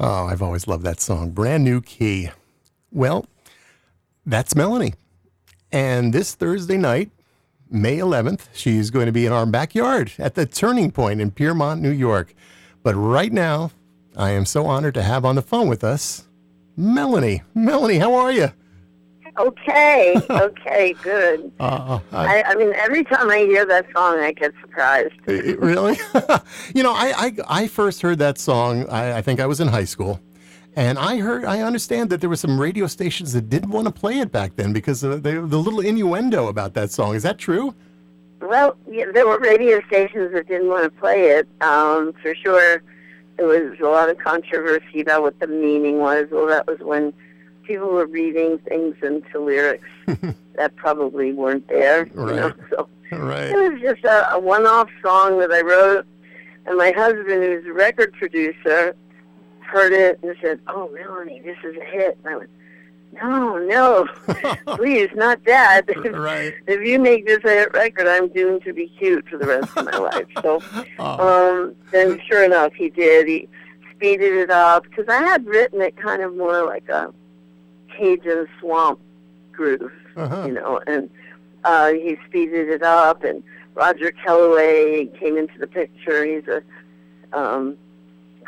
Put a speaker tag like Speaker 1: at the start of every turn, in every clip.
Speaker 1: Oh, I've always loved that song. Brand new key. Well, that's Melanie. And this Thursday night, May 11th, she's going to be in our backyard at the Turning Point in Piermont, New York. But right now, I am so honored to have on the phone with us Melanie. Melanie, how are you?
Speaker 2: Okay, okay, good. Uh, I, I, mean, every time I hear that song, I get surprised.
Speaker 1: really? you know, I, I, I first heard that song. I, I think I was in high school, and I heard. I understand that there were some radio stations that didn't want to play it back then because of the, the little innuendo about that song. Is that true?
Speaker 2: Well, yeah, there were radio stations that didn't want to play it. Um, for sure, there was a lot of controversy about what the meaning was. Well, that was when people were reading things into lyrics that probably weren't there.
Speaker 1: Right.
Speaker 2: You know? So
Speaker 1: right.
Speaker 2: it was just a, a one-off song that I wrote, and my husband, who's a record producer, heard it and said, "Oh, Melanie, this is a hit." And I went, "No, no, please, not that.
Speaker 1: right.
Speaker 2: if you make this a hit record, I'm doomed to be cute for the rest of my life." So,
Speaker 1: oh.
Speaker 2: um, then sure enough, he did. He speeded it up because I had written it kind of more like a Cajun swamp groove,
Speaker 1: uh-huh.
Speaker 2: you know, and uh, he speeded it up. And Roger Kellaway came into the picture. He's a um,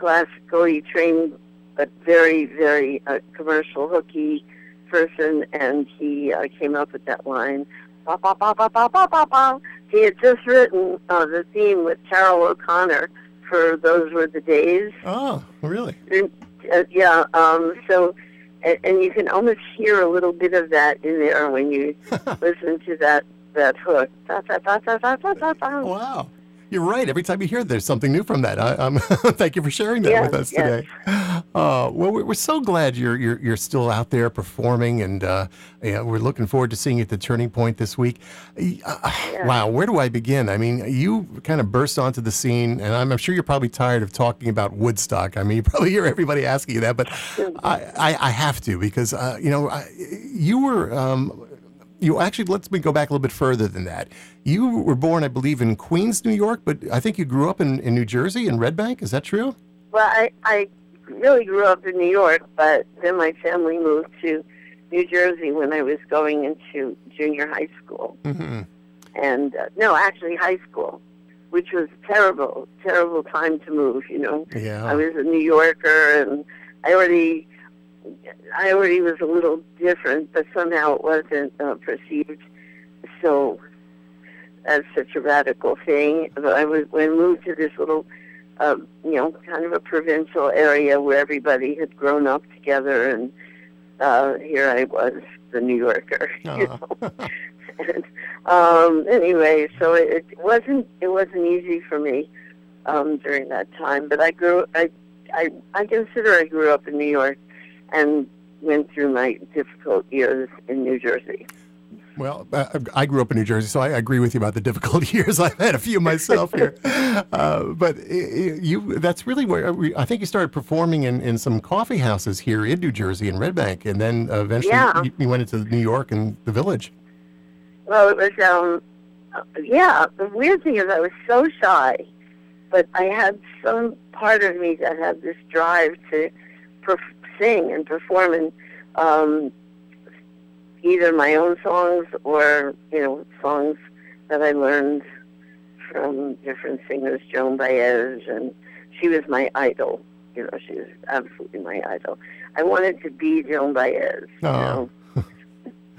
Speaker 2: classically trained, but very, very uh, commercial hooky person, and he uh, came up with that line. Ba, ba, ba, ba, ba, ba, ba, ba. He had just written uh, the theme with Carroll O'Connor for "Those Were the Days."
Speaker 1: Oh, really?
Speaker 2: And, uh, yeah. Um, so and, and you can almost hear a little bit of that in there when you listen to that that hook. Da, da, da, da, da, da, da.
Speaker 1: Wow. You're right. Every time you hear it, there's something new from that. I, um, thank you for sharing that
Speaker 2: Yes,
Speaker 1: with us
Speaker 2: yes.
Speaker 1: today. Uh, well, we're, so glad you're, you're you're still out there performing, and uh, yeah, we're looking forward to seeing you at the Turning Point this week. Uh, Wow, where do I begin? I mean, you kind of burst onto the scene, and I'm, I'm sure you're probably tired of talking about Woodstock. I mean, you probably hear everybody asking you that, but I, I, I have to because uh, you know I, you were. Um, you actually let's me go back a little bit further than that. You were born, I believe, in Queens, New York, but I think you grew up in, in New Jersey, in Red Bank. Is that true?
Speaker 2: Well, I, I really grew up in New York, but then my family moved to New Jersey when I was going into junior high school.
Speaker 1: Mm-hmm.
Speaker 2: And uh, no, actually high school, which was terrible, terrible time to move. You know,
Speaker 1: Yeah.
Speaker 2: I was a New Yorker, and I already, I already was a little different, but somehow it wasn't uh, perceived so as such a radical thing. But I was when moved to this little, uh, you know, kind of a provincial area where everybody had grown up together, and uh, here I was, the New Yorker. You
Speaker 1: Uh-huh.
Speaker 2: know? and, um, anyway, so it, it wasn't it wasn't easy for me um, during that time. But I grew I, I I consider I grew up in New York and went through my difficult years in New Jersey.
Speaker 1: Well, uh, I grew up in New Jersey, so I agree with you about the difficult years. I've had a few myself here, uh, but i- you—that's really where we, I think you started performing in, in some coffee houses here in New Jersey in Red Bank, and then uh, eventually
Speaker 2: Yeah.
Speaker 1: you, went into New York and the Village.
Speaker 2: Well, it was um, uh, yeah. The weird thing is I was so shy, but I had some part of me that had this drive to perf- sing and perform and um, either my own songs or you know songs that I learned from different singers, Joan Baez, and she was my idol. You know, she was absolutely my idol. I wanted to be Joan Baez. You
Speaker 1: Oh.
Speaker 2: know,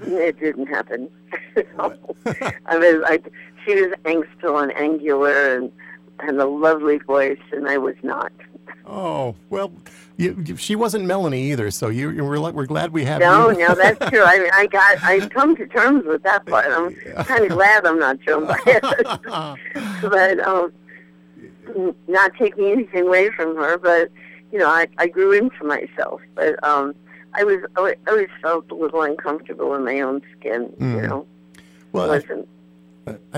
Speaker 2: it didn't happen. I was, I, she was angstful and angular and and a lovely voice, and I was not.
Speaker 1: Oh well, you, you, she wasn't Melanie either, so you, you we're, we're glad we have
Speaker 2: No,
Speaker 1: you.
Speaker 2: no, that's true. I mean, I got, I come to terms with that part. I'm kind of glad I'm not Joan Baez, but um, not taking anything away from her. But you know, I, I grew into myself. But um, I was, I always felt a little uncomfortable in my own skin. You
Speaker 1: Mhm.
Speaker 2: know,
Speaker 1: well,
Speaker 2: it wasn't.
Speaker 1: I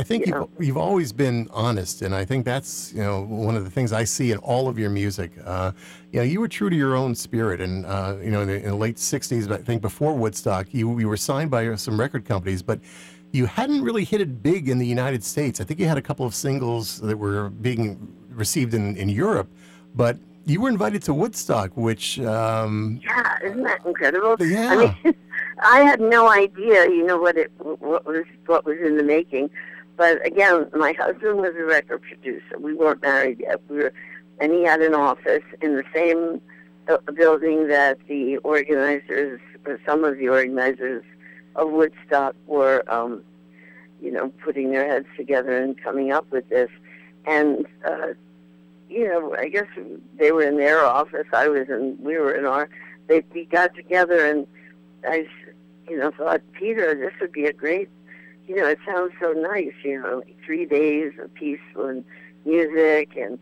Speaker 1: think you have you've, you've always been honest, and I think that's you know one of the things I see in all of your music. Uh, you know, you were true to your own spirit, and uh, you know, in the, in the, late '60s, I think before Woodstock, you you were signed by some record companies, but you hadn't really hit it big in the United States. I think you had a couple of singles that were being received in, in Europe, but you were invited to Woodstock, which um,
Speaker 2: yeah, isn't that incredible?
Speaker 1: Yeah.
Speaker 2: I mean, I had no idea, you know, what it what was what was in the making. But again, my husband was a record producer. We weren't married yet. We were, and he had an office in the same uh, building that the organizers, or some of the organizers of Woodstock, were, um, you know, putting their heads together and coming up with this. And uh, you know, I guess they were in their office. I was in. We were in our. They we got together and I you know, thought, Peter, this would be a great, you know, it sounds so nice, you know, like three days of peaceful and music and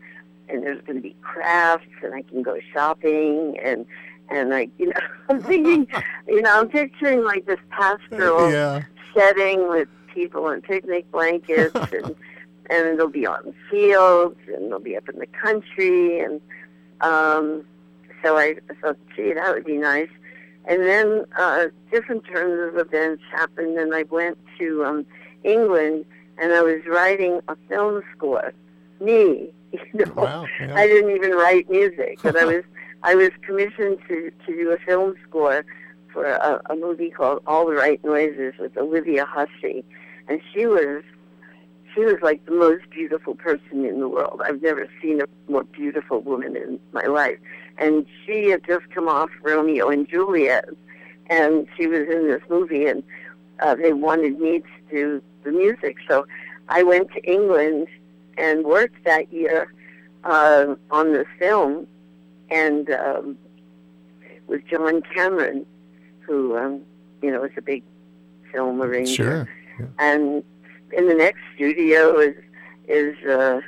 Speaker 2: and there's going to be crafts and I can go shopping and and I, you know, I'm thinking, you know, I'm picturing like this pastoral
Speaker 1: yeah.
Speaker 2: setting with people and picnic blankets and and it'll be on fields and it'll be up in the country and um so I thought, gee, that would be nice. And then uh, different turns of events happened, and I went to um, England, and I was writing a film score. Me, you know,
Speaker 1: wow, yeah.
Speaker 2: I didn't even write music, but I was I was commissioned to to do a film score for a, a movie called All the Right Noises with Olivia Hussey, and she was she was like the most beautiful person in the world. I've never seen a more beautiful woman in my life and she had just come off Romeo and Juliet, and she was in this movie, and uh, they wanted me to do the music. So I went to England and worked that year uh, on the film, and um, with John Cameron, who um, you know is a big film arranger.
Speaker 1: Sure. Yeah.
Speaker 2: And in the next studio is is uh,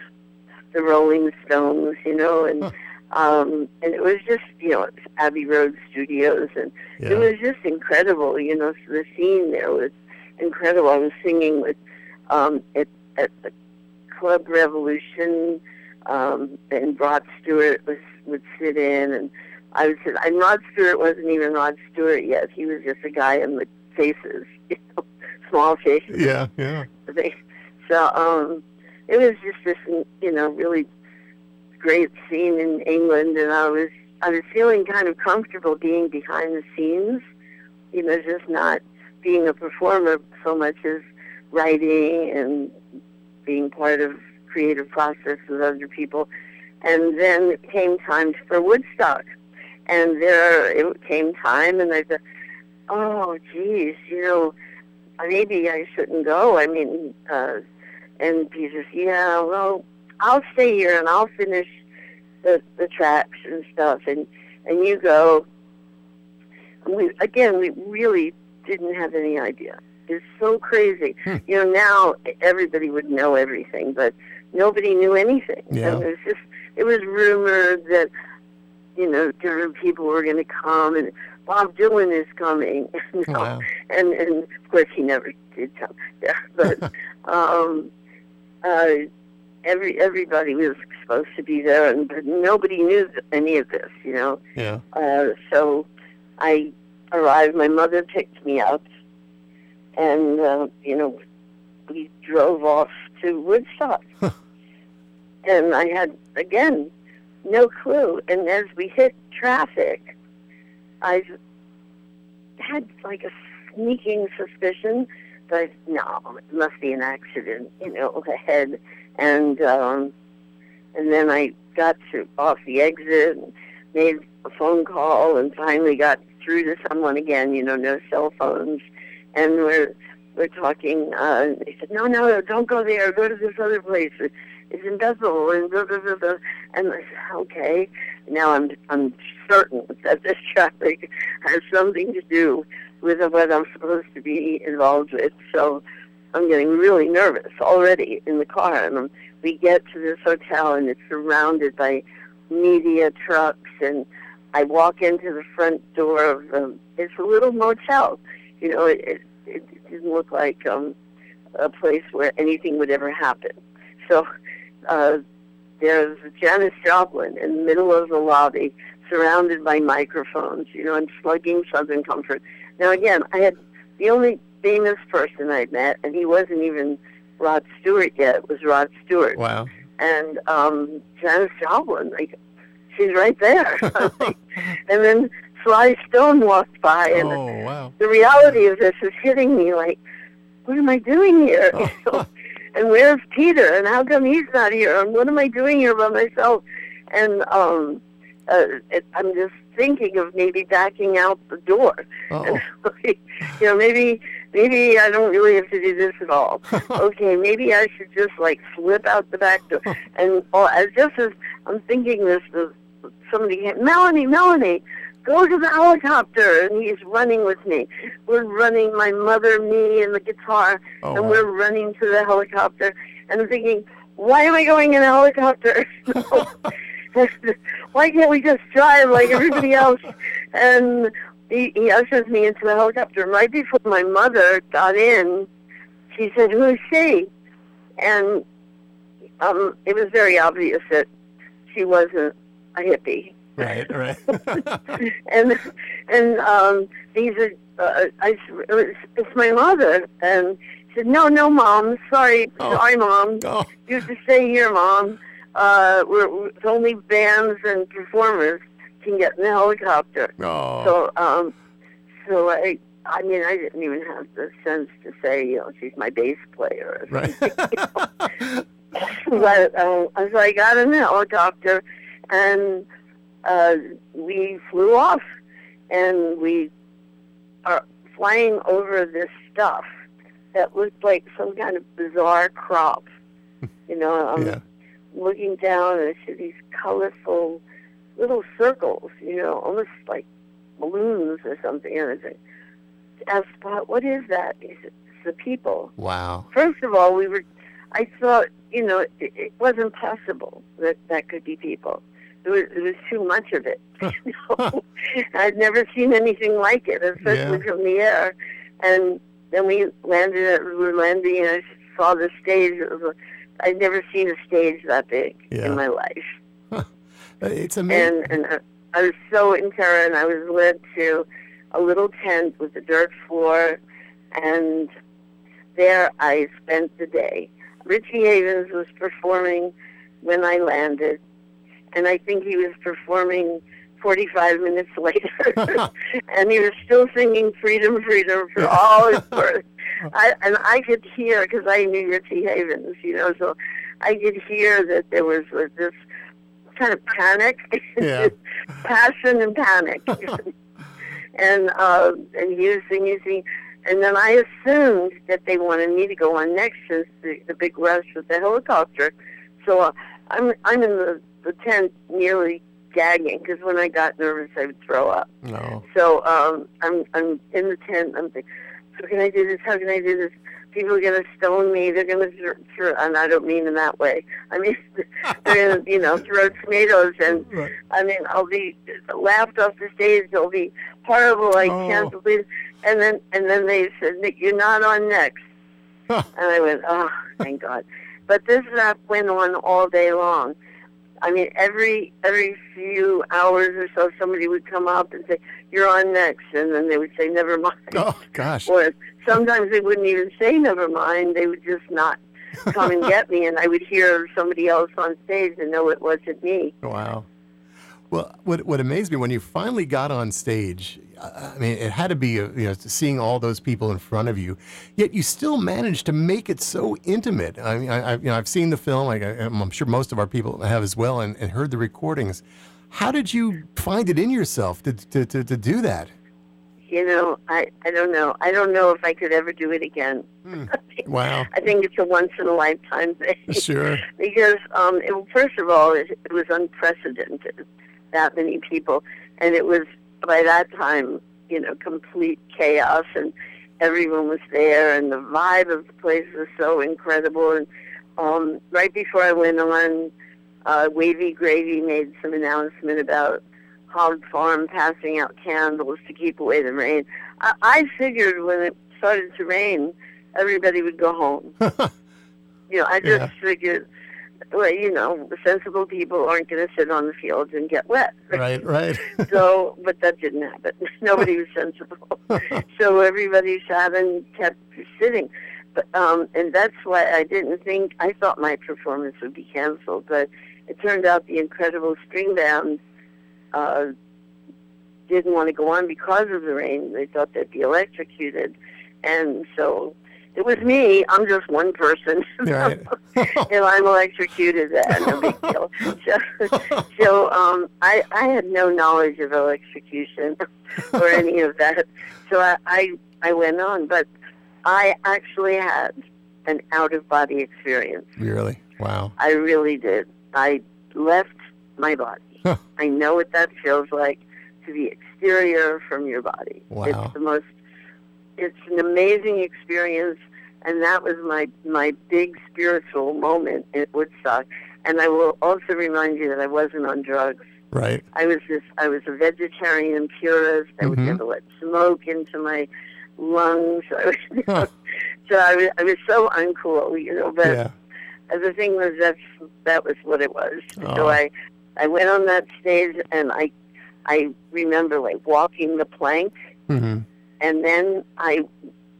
Speaker 2: the Rolling Stones, you know, and. Huh um, and it was just, you know, Abbey Road Studios, and yeah. it was just incredible. You know, so the scene there was incredible. I was singing with um, at, at the Club Revolution, um, and Rod Stewart was would sit in, and I was, and Rod Stewart wasn't even Rod Stewart yet. He was just a guy in the faces, you know, small faces.
Speaker 1: Yeah, yeah.
Speaker 2: So um, it was just this, you know, really great scene in England, and I was I was feeling kind of comfortable being behind the scenes, you know, just not being a performer so much as writing and being part of creative process with other people. And then it came time for Woodstock, and there it came time, and I said, "Oh, geez, you know, maybe I shouldn't go." I mean, uh, and he says, "Yeah, well." I'll stay here and I'll finish the the tracks and stuff, and and you go. We again, we really didn't have any idea. It's so crazy. Hmm. You know, now everybody would know everything, but nobody knew anything.
Speaker 1: Yeah.
Speaker 2: And it was just it was rumored that you know different people were going to come and Bob Dylan is coming. you know?
Speaker 1: wow.
Speaker 2: And and of course he never did come but um, uh, every everybody was supposed to be there, and but nobody knew any of this, you know.
Speaker 1: Yeah.
Speaker 2: Uh, so I arrived. My mother picked me up, and uh, you know, we drove off to Woodstock, and I had again no clue. And as we hit traffic, I had like a sneaking suspicion that no, it must be an accident, you know, ahead and um, and then I got to off the exit and made a phone call and finally got through to someone again. You know, no cell phones, and we're we're talking. Uh, they said, "No, no, don't go there. Go to this other place. It's in Bethel." And blah, blah, blah, blah. and I said, "Okay." Now I'm I'm certain that this traffic has something to do with what I'm supposed to be involved with. So I'm getting really nervous already in the car. And we get to this hotel, and it's surrounded by media trucks. And I walk into the front door of the. It's a little motel. You know, it it, it didn't look like um a place where anything would ever happen. So uh, there's Janis Joplin in the middle of the lobby, surrounded by microphones, you know, and slugging Southern Comfort. Now, again, I had the only famous person I'd met, and he wasn't even Rod Stewart yet, was Rod Stewart.
Speaker 1: Wow.
Speaker 2: And um, Janis Joplin, like, she's right there. and then Sly Stone walked by, and
Speaker 1: Oh, wow.
Speaker 2: the reality of this is hitting me like, what am I doing here? Know? and where's Peter? And how come he's not here? And what am I doing here by myself? And um, uh, it, I'm just thinking of maybe backing out the door.
Speaker 1: Oh,
Speaker 2: you know, maybe maybe I don't really have to do this at all. okay, maybe I should just like slip out the back door. And oh, as just as I'm thinking this, the, somebody came, Melanie, Melanie, go to the helicopter, and he's running with me. We're running, my mother, me, and the guitar,
Speaker 1: oh,
Speaker 2: and
Speaker 1: wow.
Speaker 2: we're running to the helicopter. And I'm thinking, why am I going in a helicopter? why can't we just drive like everybody else? And he, he ushers me into the helicopter. Right before my mother got in, she said, "Who is she?" And um, it was very obvious that she wasn't a hippie.
Speaker 1: right, right.
Speaker 2: and and um, these are uh, I, it was, it's my mother. And she said, "No, no, mom. Sorry,
Speaker 1: Oh.
Speaker 2: sorry, mom.
Speaker 1: oh,
Speaker 2: You have to stay here, mom. Uh, we're, we're it's only bands and performers can get in the helicopter."
Speaker 1: oh.
Speaker 2: So, um, so I, I mean, I didn't even have the sense to say, you know, she's my bass player.
Speaker 1: Right.
Speaker 2: but um, so I got in the helicopter, and uh, we flew off, and we are flying over this stuff that looked like some kind of bizarre crop. You know, I'm
Speaker 1: yeah.
Speaker 2: looking down, and I see these colorful little circles. You know, almost like balloons or something. And I said, asked Spot, "What is that?" He said, "It's the people."
Speaker 1: Wow.
Speaker 2: First of all, we were. I thought, you know, it, it wasn't possible that that could be people. There was, there was too much of it. You know? I'd never seen anything like it, especially
Speaker 1: Yeah.
Speaker 2: from the air. And then we landed. At, we were landing, and I saw the stage. It was a, I'd never seen a stage that big
Speaker 1: Yeah.
Speaker 2: in my life
Speaker 1: It's amazing.
Speaker 2: and and I- was so in terror, and I was led to a little tent with a dirt floor, and there I spent the day. Richie Havens was performing when I landed, and I think he was performing 45 minutes later, and he was still singing "Freedom, Freedom" for all his worth. I, and I could hear because I knew Richie Havens, you know, so I could hear that there was uh, this kind of panic,
Speaker 1: Yeah.
Speaker 2: passion and panic, and uh, and using singing, and then I assumed that they wanted me to go on next since the, the big rush with the helicopter. So uh, I'm I'm in the, the tent nearly gagging because when I got nervous I would throw up.
Speaker 1: no.
Speaker 2: So um, I'm I'm in the tent. I'm thinking, how can I do this? How can I do this? People are gonna stone me. They're gonna throw, throw and I don't mean in that way. I mean they're gonna you know throw tomatoes and
Speaker 1: Right.
Speaker 2: I mean I'll be laughed off the stage. They'll be horrible. I
Speaker 1: Oh.
Speaker 2: can't believe. And then and then they said Nick, you're not on next.
Speaker 1: Huh.
Speaker 2: And I went, oh, thank God. But this rap went on all day long. I mean, every every few hours or so, somebody would come up and say, "You're on next," and then they would say, "Never mind."
Speaker 1: Oh gosh.
Speaker 2: Or sometimes they wouldn't even say "Never mind." They would just not come and get me, and I would hear somebody else on stage and know it wasn't me.
Speaker 1: Wow. Well, what what amazed me when you finally got on stage, I mean, it had to be uh, you know seeing all those people in front of you, yet you still managed to make it so intimate. I mean, I, I you know I've seen the film, like I, I'm sure most of our people have as well, and, and heard the recordings. How did you find it in yourself to to, to, to do that?
Speaker 2: You know, I I don't know. I don't know if I could ever do it again.
Speaker 1: Hmm. Wow.
Speaker 2: I think it's a once in a lifetime thing.
Speaker 1: Sure.
Speaker 2: because um, it, first of all, it, it was unprecedented. That many people, and it was by that time, you know, complete chaos, and everyone was there, and the vibe of the place was so incredible. And um, right before I went on, uh, Wavy Gravy made some announcement about Hog Farm passing out candles to keep away the rain. I, I figured when it started to rain everybody would go home. you know, I just
Speaker 1: Yeah.
Speaker 2: figured, well, you know, sensible people aren't going to sit on the fields and get wet.
Speaker 1: right, right.
Speaker 2: So, but that didn't happen. Nobody was sensible. so everybody sat and kept sitting. But um, and that's why I didn't think I thought my performance would be canceled, but it turned out the incredible string band uh, didn't want to go on because of the rain. They thought they'd be electrocuted, and so it was me. I'm just one person.
Speaker 1: right.
Speaker 2: and I'm electrocuted. No big deal. So, so um, I I had no knowledge of electrocution or any of that. So I, I I went on, but I actually had an out of body experience.
Speaker 1: really? Wow.
Speaker 2: I really did. I left my body. I know what that feels like to be exterior from your body.
Speaker 1: Wow.
Speaker 2: It's the most. It's an amazing experience, and that was my my big spiritual moment at Woodstock. And I will also remind you that I wasn't on drugs.
Speaker 1: Right.
Speaker 2: I was just I was a vegetarian purist. I would
Speaker 1: Mhm.
Speaker 2: never let smoke into my lungs. I was,
Speaker 1: Huh.
Speaker 2: so I was I was so uncool, you know. But
Speaker 1: Yeah.
Speaker 2: the thing was that's that was what it was.
Speaker 1: Oh.
Speaker 2: So I I went on that stage and I I remember like walking the plank
Speaker 1: hmm
Speaker 2: and then I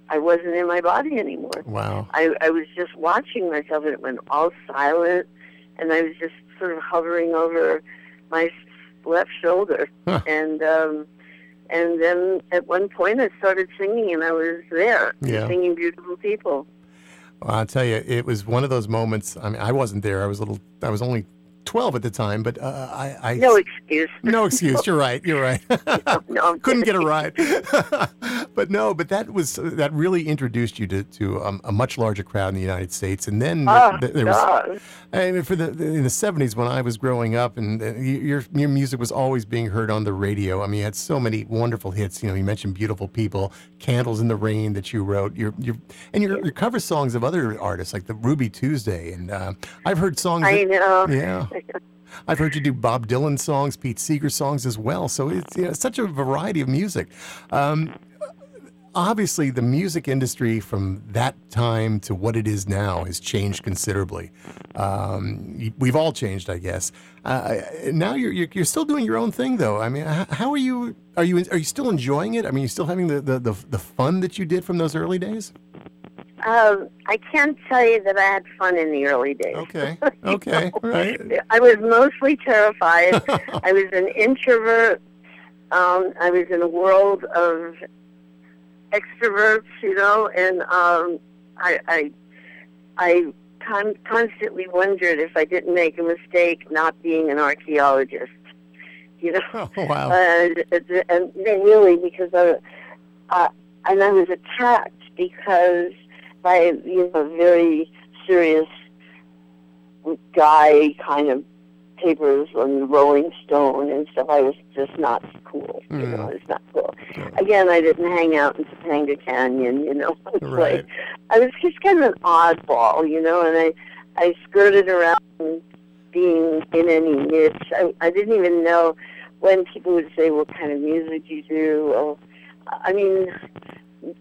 Speaker 2: I wasn't in my body anymore.
Speaker 1: Wow.
Speaker 2: I I was just watching myself and it went all silent and I was just sort of hovering over my left shoulder
Speaker 1: Huh.
Speaker 2: and um and then at one point I started singing and I was there
Speaker 1: Yeah.
Speaker 2: singing beautiful people.
Speaker 1: Well, I'll tell you, it was one of those moments. I mean, I wasn't there. I was a little. I was only twelve at the time, but uh, I. I
Speaker 2: No excuse.
Speaker 1: no excuse. You're right. You're right.
Speaker 2: no, I'm
Speaker 1: Couldn't get a ride. but no, but that was that really introduced you to to um, a much larger crowd in the United States, and then
Speaker 2: Oh,
Speaker 1: th- there was. I mean, for the, the in the seventies when I was growing up, and uh, your your music was always being heard on the radio. I mean, you had so many wonderful hits. You know, you mentioned "Beautiful People," "Candles in the Rain" that you wrote. Your your and your, your cover songs of other artists like the Ruby Tuesday, and uh, I've heard songs.
Speaker 2: I
Speaker 1: that-
Speaker 2: know.
Speaker 1: yeah, I've heard you do Bob Dylan songs, Pete Seeger songs as well. So it's you know, such a variety of music. Um, obviously, the music industry from that time to what it is now has changed considerably. Um, we've all changed, I guess. Uh, now you're, you're you're still doing your own thing, though. I mean, how are you? Are you are you still enjoying it? I mean, you still having the, the, the, the fun that you did from those early days?
Speaker 2: Um, I can't tell you that I had fun in the early days.
Speaker 1: Okay, okay, right.
Speaker 2: I was mostly terrified. I was an introvert. Um, I was in a world of extroverts, you know, and um, I, I, I con- constantly wondered if I didn't make a mistake not being an archaeologist. You know,
Speaker 1: Oh, wow.
Speaker 2: uh, and then really because I, uh, and I was attacked because by you know a very serious guy kind of papers on Rolling Stone and stuff. I was just not cool. You know,
Speaker 1: Mm.
Speaker 2: I was not cool.
Speaker 1: Yeah.
Speaker 2: Again, I didn't hang out in Topanga Canyon. You know, It's
Speaker 1: Right.
Speaker 2: like I was just kind of an oddball. You know, and I I skirted around being in any niche. I, I didn't even know when people would say, "What kind of music do you do?" Well, I mean,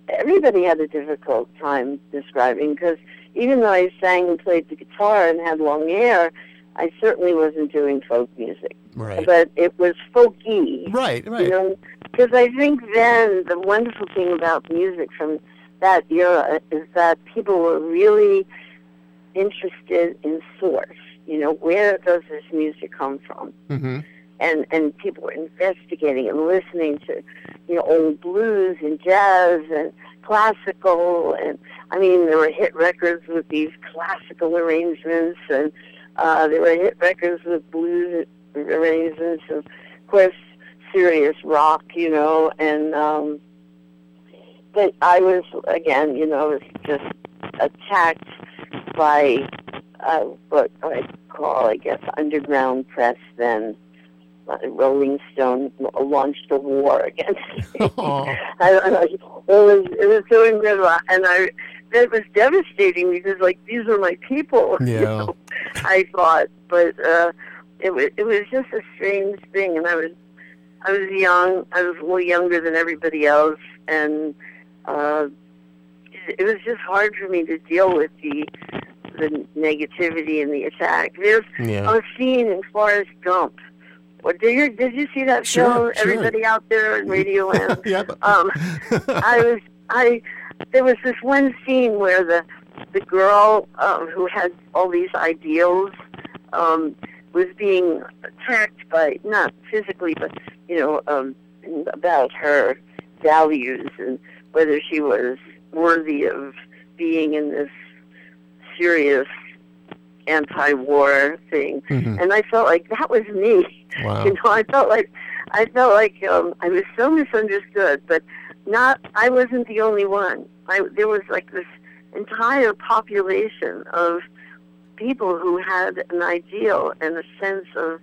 Speaker 2: everybody had a difficult time describing because even though I sang and played the guitar and had long hair, I certainly wasn't doing folk music.
Speaker 1: Right.
Speaker 2: But it was folky.
Speaker 1: Right,
Speaker 2: You
Speaker 1: right.
Speaker 2: know, because I think then the wonderful thing about music from that era is that people were really interested in source. You know, where does this music come from?
Speaker 1: hmm
Speaker 2: And and people were investigating and listening to, you know, old blues and jazz and classical and I mean there were hit records with these classical arrangements and uh, there were hit records with blues arrangements and of course serious rock, you know, and um but I was again, you know, was just attacked by uh, what I call, I guess, underground press. Then Rolling Stone launched a war against me. I don't know. It was it was so incredible, and I it was devastating because like these are my people. you know, I thought, but uh, it was it was just a strange thing, and I was I was young. I was a little younger than everybody else, and uh, it was just hard for me to deal with the the negativity and the attack. There's
Speaker 1: Yeah.
Speaker 2: a scene in Forrest Gump. What did you did you see that
Speaker 1: Sure,
Speaker 2: show?
Speaker 1: sure.
Speaker 2: Everybody out there in Radio Land. um, I was I there was this one scene where the the girl um, who had all these ideals um, was being attacked by not physically but you know um, about her values and whether she was worthy of being in this serious anti-war thing
Speaker 1: Mhm.
Speaker 2: and I felt like that was me
Speaker 1: Wow.
Speaker 2: you know, I felt like I felt like um, I was so misunderstood, but not. I wasn't the only one. I there was like this entire population of people who had an ideal and a sense of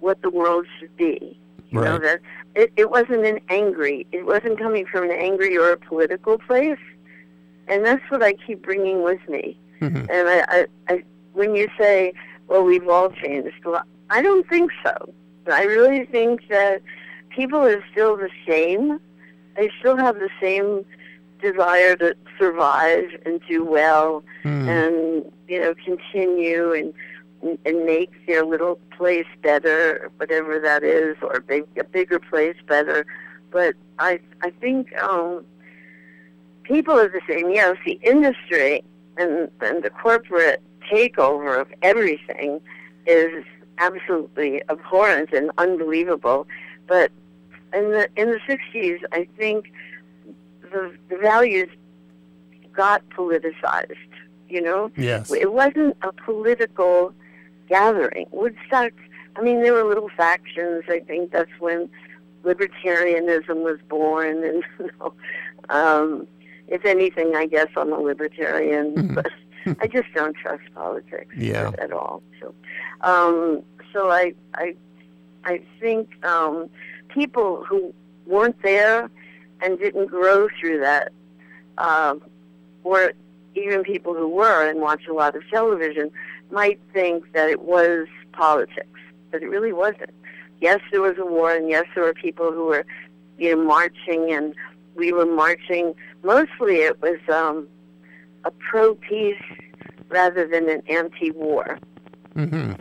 Speaker 2: what the world should be. You know that it, it wasn't an angry. It wasn't coming from an angry or a political place, and that's what I keep bringing with me.
Speaker 1: Mhm.
Speaker 2: And I, I, I, when you say, "Well, we've all changed," well, I don't think so. I really think that people are still the same. They still have the same desire to survive and do well,
Speaker 1: Hmm.
Speaker 2: and you know, continue and and make their little place better, whatever that is, or make a bigger place better. But I, I think um, people are the same. Yes, the industry and and the corporate takeover of everything is absolutely abhorrent and unbelievable. But in the in the sixties, I think the the values got politicized. You know,
Speaker 1: yes.
Speaker 2: it wasn't a political gathering. Woodstock. I mean, there were little factions. I think that's when libertarianism was born, and you know, um, if anything, I guess I'm a libertarian,
Speaker 1: Mhm.
Speaker 2: but I just don't trust politics
Speaker 1: Yeah.
Speaker 2: at all. So, um, so I, I, I think um, people who weren't there and didn't grow through that, um, or even people who were and watch a lot of television, might think that it was politics, but it really wasn't. Yes, there was a war, and yes, there were people who were, you know, marching, and we were marching. Mostly, it was um, a pro-peace rather than an anti-war.
Speaker 1: hmm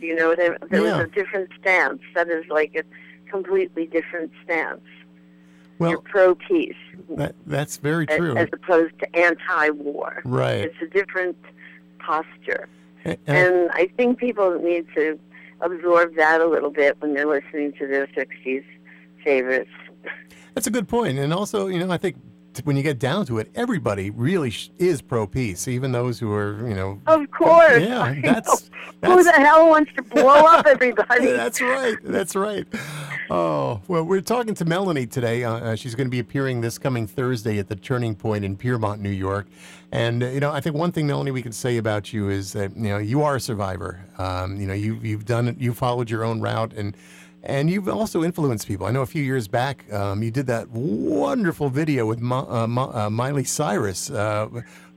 Speaker 2: You know, there, there
Speaker 1: Yeah.
Speaker 2: was a different stance. That is like a completely different stance. You're
Speaker 1: Well,
Speaker 2: pro-peace
Speaker 1: that, that's very true.
Speaker 2: as opposed to anti-war.
Speaker 1: right.
Speaker 2: It's a different posture.
Speaker 1: And- and-
Speaker 2: I think people need to absorb that a little bit when they're listening to their 60s favorites.
Speaker 1: That's a good point. And also, you know, I think when you get down to it, everybody really sh- is pro peace, even those who are, you know.
Speaker 2: Of course.
Speaker 1: Yeah,
Speaker 2: I
Speaker 1: that's.
Speaker 2: Who the hell wants to blow up everybody?
Speaker 1: that's right. That's right. Oh, well, we're talking to Melanie today. Uh, uh, she's going to be appearing this coming Thursday at the Turning Point in Piermont, New York. And uh, you know, I think one thing, Melanie, we can say about you is that you know you are a survivor. Um, you know, you you've done it. You followed your own route, and and you've also influenced people. I know a few years back, um, you did that wonderful video with Ma, uh, Ma, uh, Miley Cyrus, uh,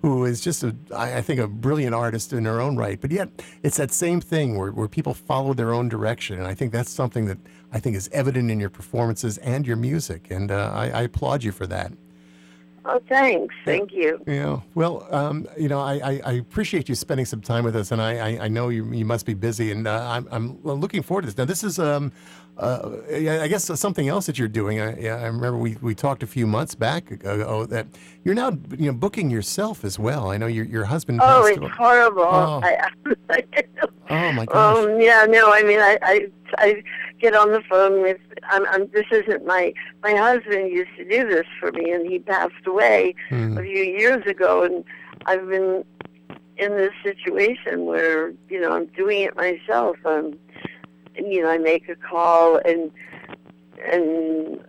Speaker 1: who is just a, I think, a brilliant artist in her own right. But yet, it's that same thing where, where people follow their own direction, and I think that's something that I think is evident in your performances and your music, and uh, I, I applaud you for that.
Speaker 2: Oh, thanks. Thank you.
Speaker 1: Yeah. Well, um, you know, I, I, I appreciate you spending some time with us, and I, I, I know you, you must be busy, and uh, I'm, I'm looking forward to this. Now, this is, um, uh, I guess something else that you're doing. I, yeah, I remember we, we talked a few months back ago that you're now, you know, booking yourself as well. I know your your husband.
Speaker 2: Oh, it's
Speaker 1: away.
Speaker 2: horrible.
Speaker 1: Oh.
Speaker 2: I,
Speaker 1: Oh my gosh.
Speaker 2: um, yeah, no, I mean, I, I, I get on the phone with. I'm, I'm. This isn't my. My husband used to do this for me, and he passed away
Speaker 1: Hmm.
Speaker 2: a few years ago, and I've been in this situation where you know I'm doing it myself. Um, and, you know, I make a call, and and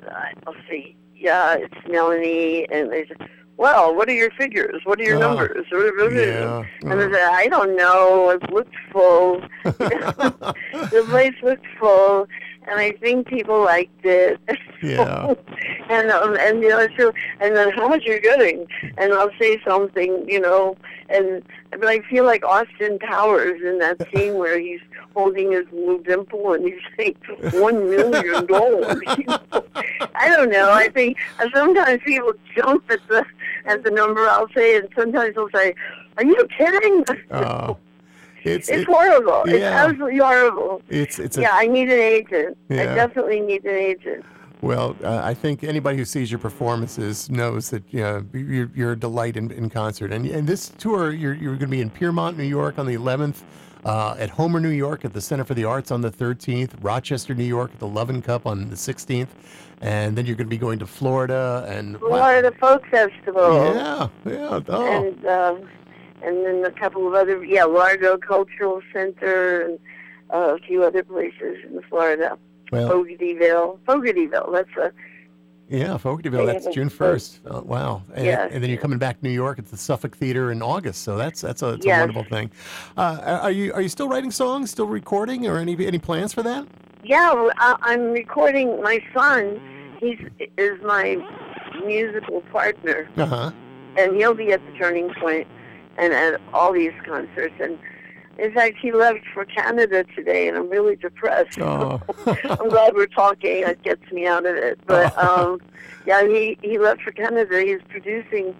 Speaker 2: I'll see. Yeah, it's Melanie, and they say, "Well, what are your figures? What are your
Speaker 1: Oh,
Speaker 2: numbers?"
Speaker 1: Yeah.
Speaker 2: And I said, I don't know. It looked full. the place looked full, and I think people liked it.
Speaker 1: Yeah.
Speaker 2: and um, and you know, so and then how much you're getting? And I'll say something, you know, and but I feel like Austin Powers in that scene where he's holding his little dimple and he's saying one million dollars. I don't know. I think sometimes people jump at the at the number I'll say, and sometimes they'll say, "Are you kidding?"
Speaker 1: Oh, it's
Speaker 2: it's
Speaker 1: it-
Speaker 2: horrible. It's absolutely horrible.
Speaker 1: it's it's
Speaker 2: Yeah, I need an agent. I definitely need an agent.
Speaker 1: Well, uh, I think anybody who sees your performances knows that you know, you're, you're a delight in, in concert. And, and this tour, you're, you're going to be in Piermont, New York on the 11th, uh, at Homer, New York at the Center for the Arts on the 13th, Rochester, New York at the Lovin' Cup on the 16th, and then you're going to be going to Florida and wow.
Speaker 2: Florida Folk Festival.
Speaker 1: Yeah, yeah. Oh,
Speaker 2: and uh, and then a couple of other yeah Largo Cultural Center and uh, a few other places in Florida.
Speaker 1: well,
Speaker 2: Fogartyville, Fogartyville. That's a
Speaker 1: yeah, Fogartyville. That's June 1st. Oh, wow. And,
Speaker 2: Yeah.
Speaker 1: and then you're coming back to New York at the Suffolk Theater in August. So that's that's a, it's a wonderful thing. Uh, are you are you still writing songs, still recording, or any any plans for that?
Speaker 2: yeah. well, I, I'm recording. My son, he's is my musical partner,
Speaker 1: Uh huh.
Speaker 2: and he'll be at the Turning Point and at all these concerts. And in fact, he left for Canada today, and I'm really depressed.
Speaker 1: Oh.
Speaker 2: I'm glad we're talking. It gets me out of it. But um, yeah, he he left for Canada. He's producing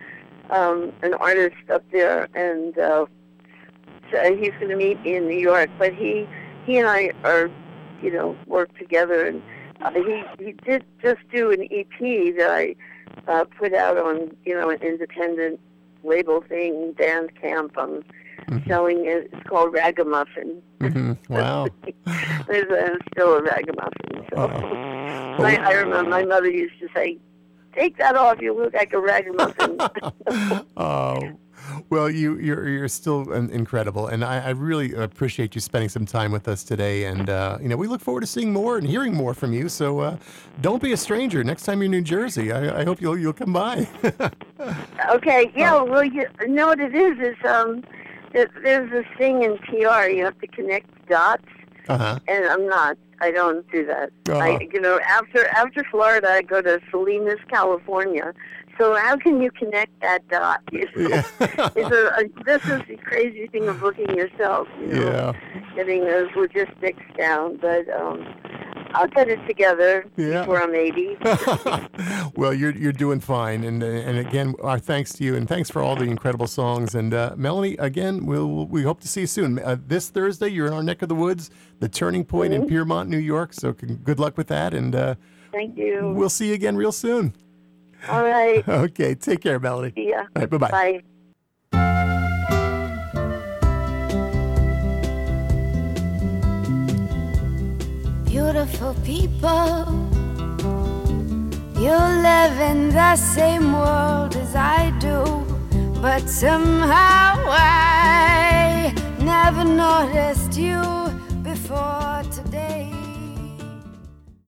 Speaker 2: um, an artist up there, and uh, so he's going to meet me in New York. But he he and I are, you know, work together. And uh, he he did just do an EP that I uh, put out on you know an independent label thing, Bandcamp. I'm selling it. It's called Ragamuffin.
Speaker 1: Mm-hmm. Wow.
Speaker 2: There's a, still a ragamuffin. So. I, I remember my mother used to say, "Take that off. You look like a ragamuffin."
Speaker 1: oh, well, you you're you're still incredible, and I, I really appreciate you spending some time with us today. And uh, you know, we look forward to seeing more and hearing more from you. So uh, don't be a stranger. Next time you're in New Jersey, I, I hope you'll you'll come by.
Speaker 2: okay, yeah. Well, you know what it is is um, there, there's this thing in PR. You have to connect dots,
Speaker 1: uh huh.
Speaker 2: and I'm not. I don't do that.
Speaker 1: Uh-huh.
Speaker 2: I, you know, after after Florida, I go to Salinas, California. So how can you connect that dot? You know?
Speaker 1: Yeah.
Speaker 2: It's a, a, this is the crazy thing of booking yourself. You know?
Speaker 1: yeah.
Speaker 2: getting those logistics down, but um, I'll get it together
Speaker 1: Yeah.
Speaker 2: before I'm 80.
Speaker 1: well, you're you're doing fine, and and again, our thanks to you, and thanks for all the incredible songs. And uh, Melanie, again, we'll we hope to see you soon. Uh, this Thursday, you're in our neck of the woods, the Turning Point in Piermont, New York. So good luck with that, and uh,
Speaker 2: Thank you.
Speaker 1: we'll see you again real soon.
Speaker 2: All right.
Speaker 1: Okay, take care, Melanie.
Speaker 2: See ya.
Speaker 1: All right, bye-bye.
Speaker 2: Bye.
Speaker 3: Beautiful people, you live in the same world as I do, but somehow I never noticed you